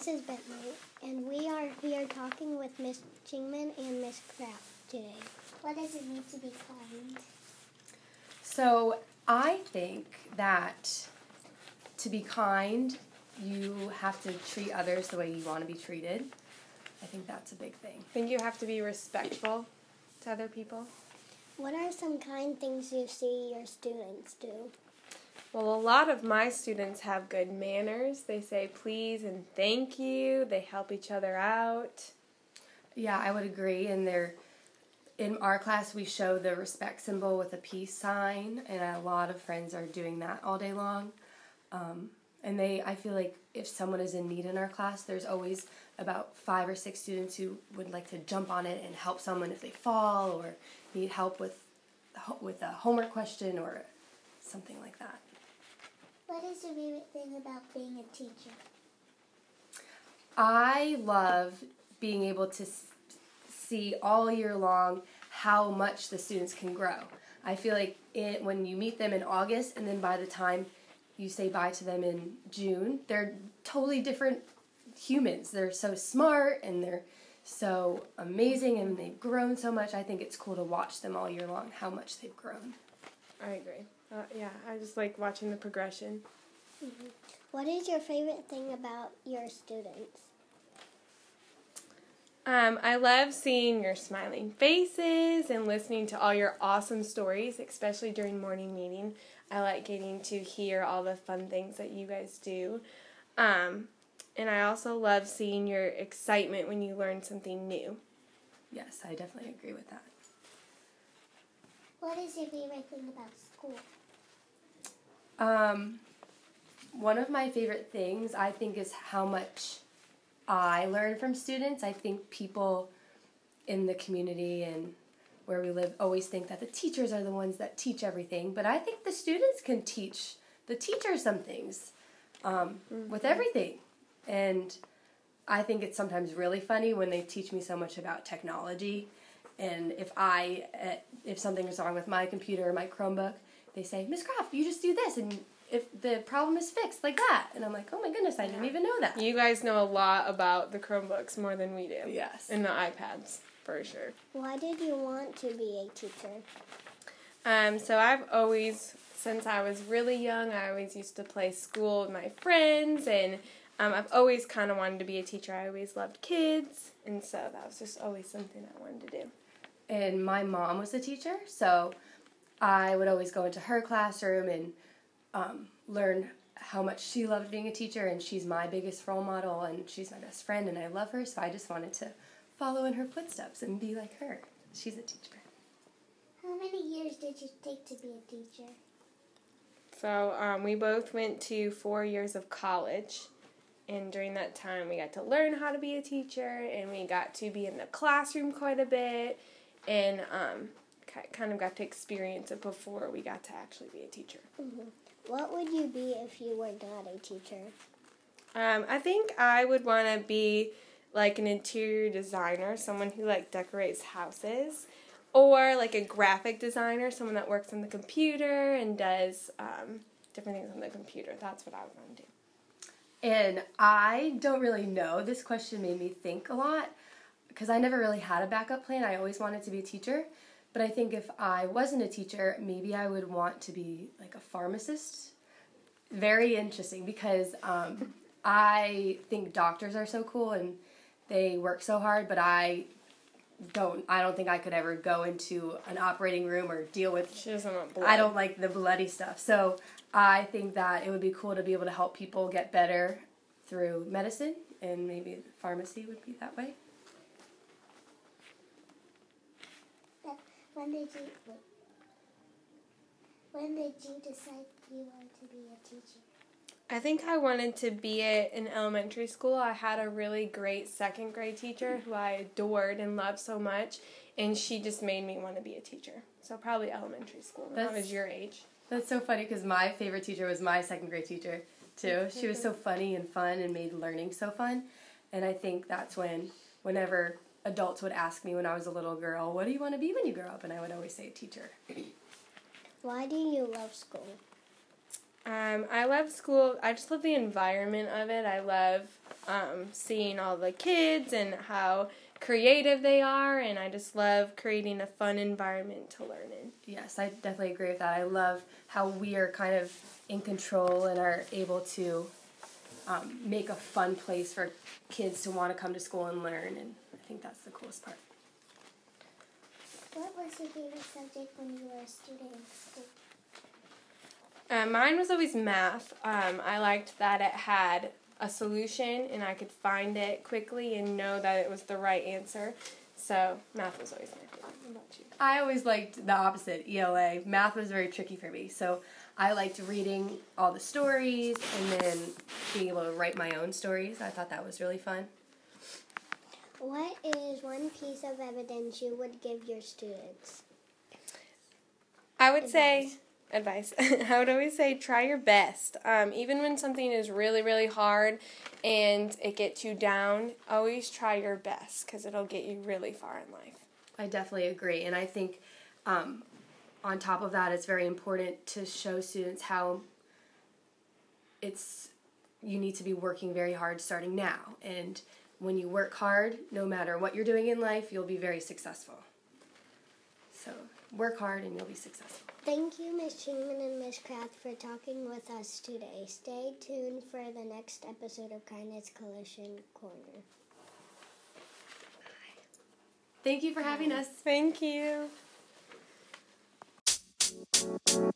this is Bentley, and we are here talking with Miss Chingman and Miss Kraft today. What does it mean to be kind? So I think that to be kind, you have to treat others the way you want to be treated. I think that's a big thing. I think you have to be respectful to other people. What are some kind things you see your students do? Well, a lot of my students have good manners. They say please and thank you. They help each other out. Yeah, I would agree. And they're in our class we show the respect symbol with a peace sign, and a lot of friends are doing that all day long. Um, and they, I feel like if someone is in need in our class, there's always about five or six students who would like to jump on it and help someone if they fall or need help with with a homework question or something like that. What is your favorite thing about being a teacher? I love being able to see all year long how much the students can grow. I feel like it, when you meet them in August and then by the time you say bye to them in June, they're totally different humans. They're so smart and they're so amazing and they've grown so much. I think it's cool to watch them all year long, how much they've grown. I agree. Uh, yeah, I just like watching the progression. Mm-hmm. What is your favorite thing about your students? Um, I love seeing your smiling faces and listening to all your awesome stories, especially during morning meeting. I like getting to hear all the fun things that you guys do. Um, and I also love seeing your excitement when you learn something new. Yes, I definitely agree with that. What is your favorite thing about school? Um, one of my favorite things I think is how much I learn from students. I think people in the community and where we live always think that the teachers are the ones that teach everything, but I think the students can teach the teachers some things um, mm-hmm. with everything. And I think it's sometimes really funny when they teach me so much about technology. And if I, uh, if something is wrong with my computer or my Chromebook, they say, Miss Kraft, you just do this, and if the problem is fixed like that. And I'm like, oh my goodness, I didn't even know that. You guys know a lot about the Chromebooks more than we do. Yes. And the iPads, for sure. Why did you want to be a teacher? Um, so I've always, since I was really young, I always used to play school with my friends, and um, I've always kind of wanted to be a teacher. I always loved kids, and so that was just always something I wanted to do. And my mom was a teacher, so I would always go into her classroom and um, learn how much she loved being a teacher, and she's my biggest role model, and she's my best friend, and I love her. So I just wanted to follow in her footsteps and be like her. She's a teacher. How many years did you take to be a teacher? So um, we both went to four years of college. And during that time, we got to learn how to be a teacher, and we got to be in the classroom quite a bit, and um, kind of got to experience it before we got to actually be a teacher. Mm-hmm. What would you be if you were not a teacher? Um, I think I would want to be like an interior designer, someone who like decorates houses, or like a graphic designer, someone that works on the computer and does um, different things on the computer. That's what I would want to do. And I don't really know. This question made me think a lot because I never really had a backup plan. I always wanted to be a teacher. But I think if I wasn't a teacher, maybe I would want to be like a pharmacist. Very interesting because um, I think doctors are so cool and they work so hard, but I don't. I don't think I could ever go into an operating room or deal with. She doesn't want blood. I don't like the bloody stuff. So I think that it would be cool to be able to help people get better through medicine, and maybe pharmacy would be that way. When did you when did you decide you wanted to be a teacher? I think I wanted to be it in elementary school. I had a really great second grade teacher who I adored and loved so much, and she just made me want to be a teacher. So probably elementary school. That's, that was your age. That's so funny because my favorite teacher was my second grade teacher too. She was so funny and fun and made learning so fun, and I think that's when whenever adults would ask me when I was a little girl, "What do you want to be when you grow up?" and I would always say teacher. Why do you love school? Um, I love school. I just love the environment of it. I love um, seeing all the kids and how creative they are, and I just love creating a fun environment to learn in. Yes, I definitely agree with that. I love how we are kind of in control and are able to um, make a fun place for kids to want to come to school and learn, and I think that's the coolest part. What was your favorite subject when you were a student in school? Uh, mine was always math. Um, I liked that it had a solution and I could find it quickly and know that it was the right answer. So math was always my favorite. What about you? I always liked the opposite, ELA. Math was very tricky for me, so I liked reading all the stories and then being able to write my own stories. I thought that was really fun. What is one piece of evidence you would give your students? I would say advice. I would always say try your best. Um, even when something is really, really hard and it gets you down, always try your best because it'll get you really far in life. I definitely agree, and I think um, on top of that, it's very important to show students how it's you need to be working very hard starting now, and when you work hard, no matter what you're doing in life, you'll be very successful. So work hard and you'll be successful. Thank you, Ms. Chingman and Ms. Kraft, for talking with us today. Stay tuned for the next episode of Kindness Collision Corner. Thank you for having us. Thank you. you.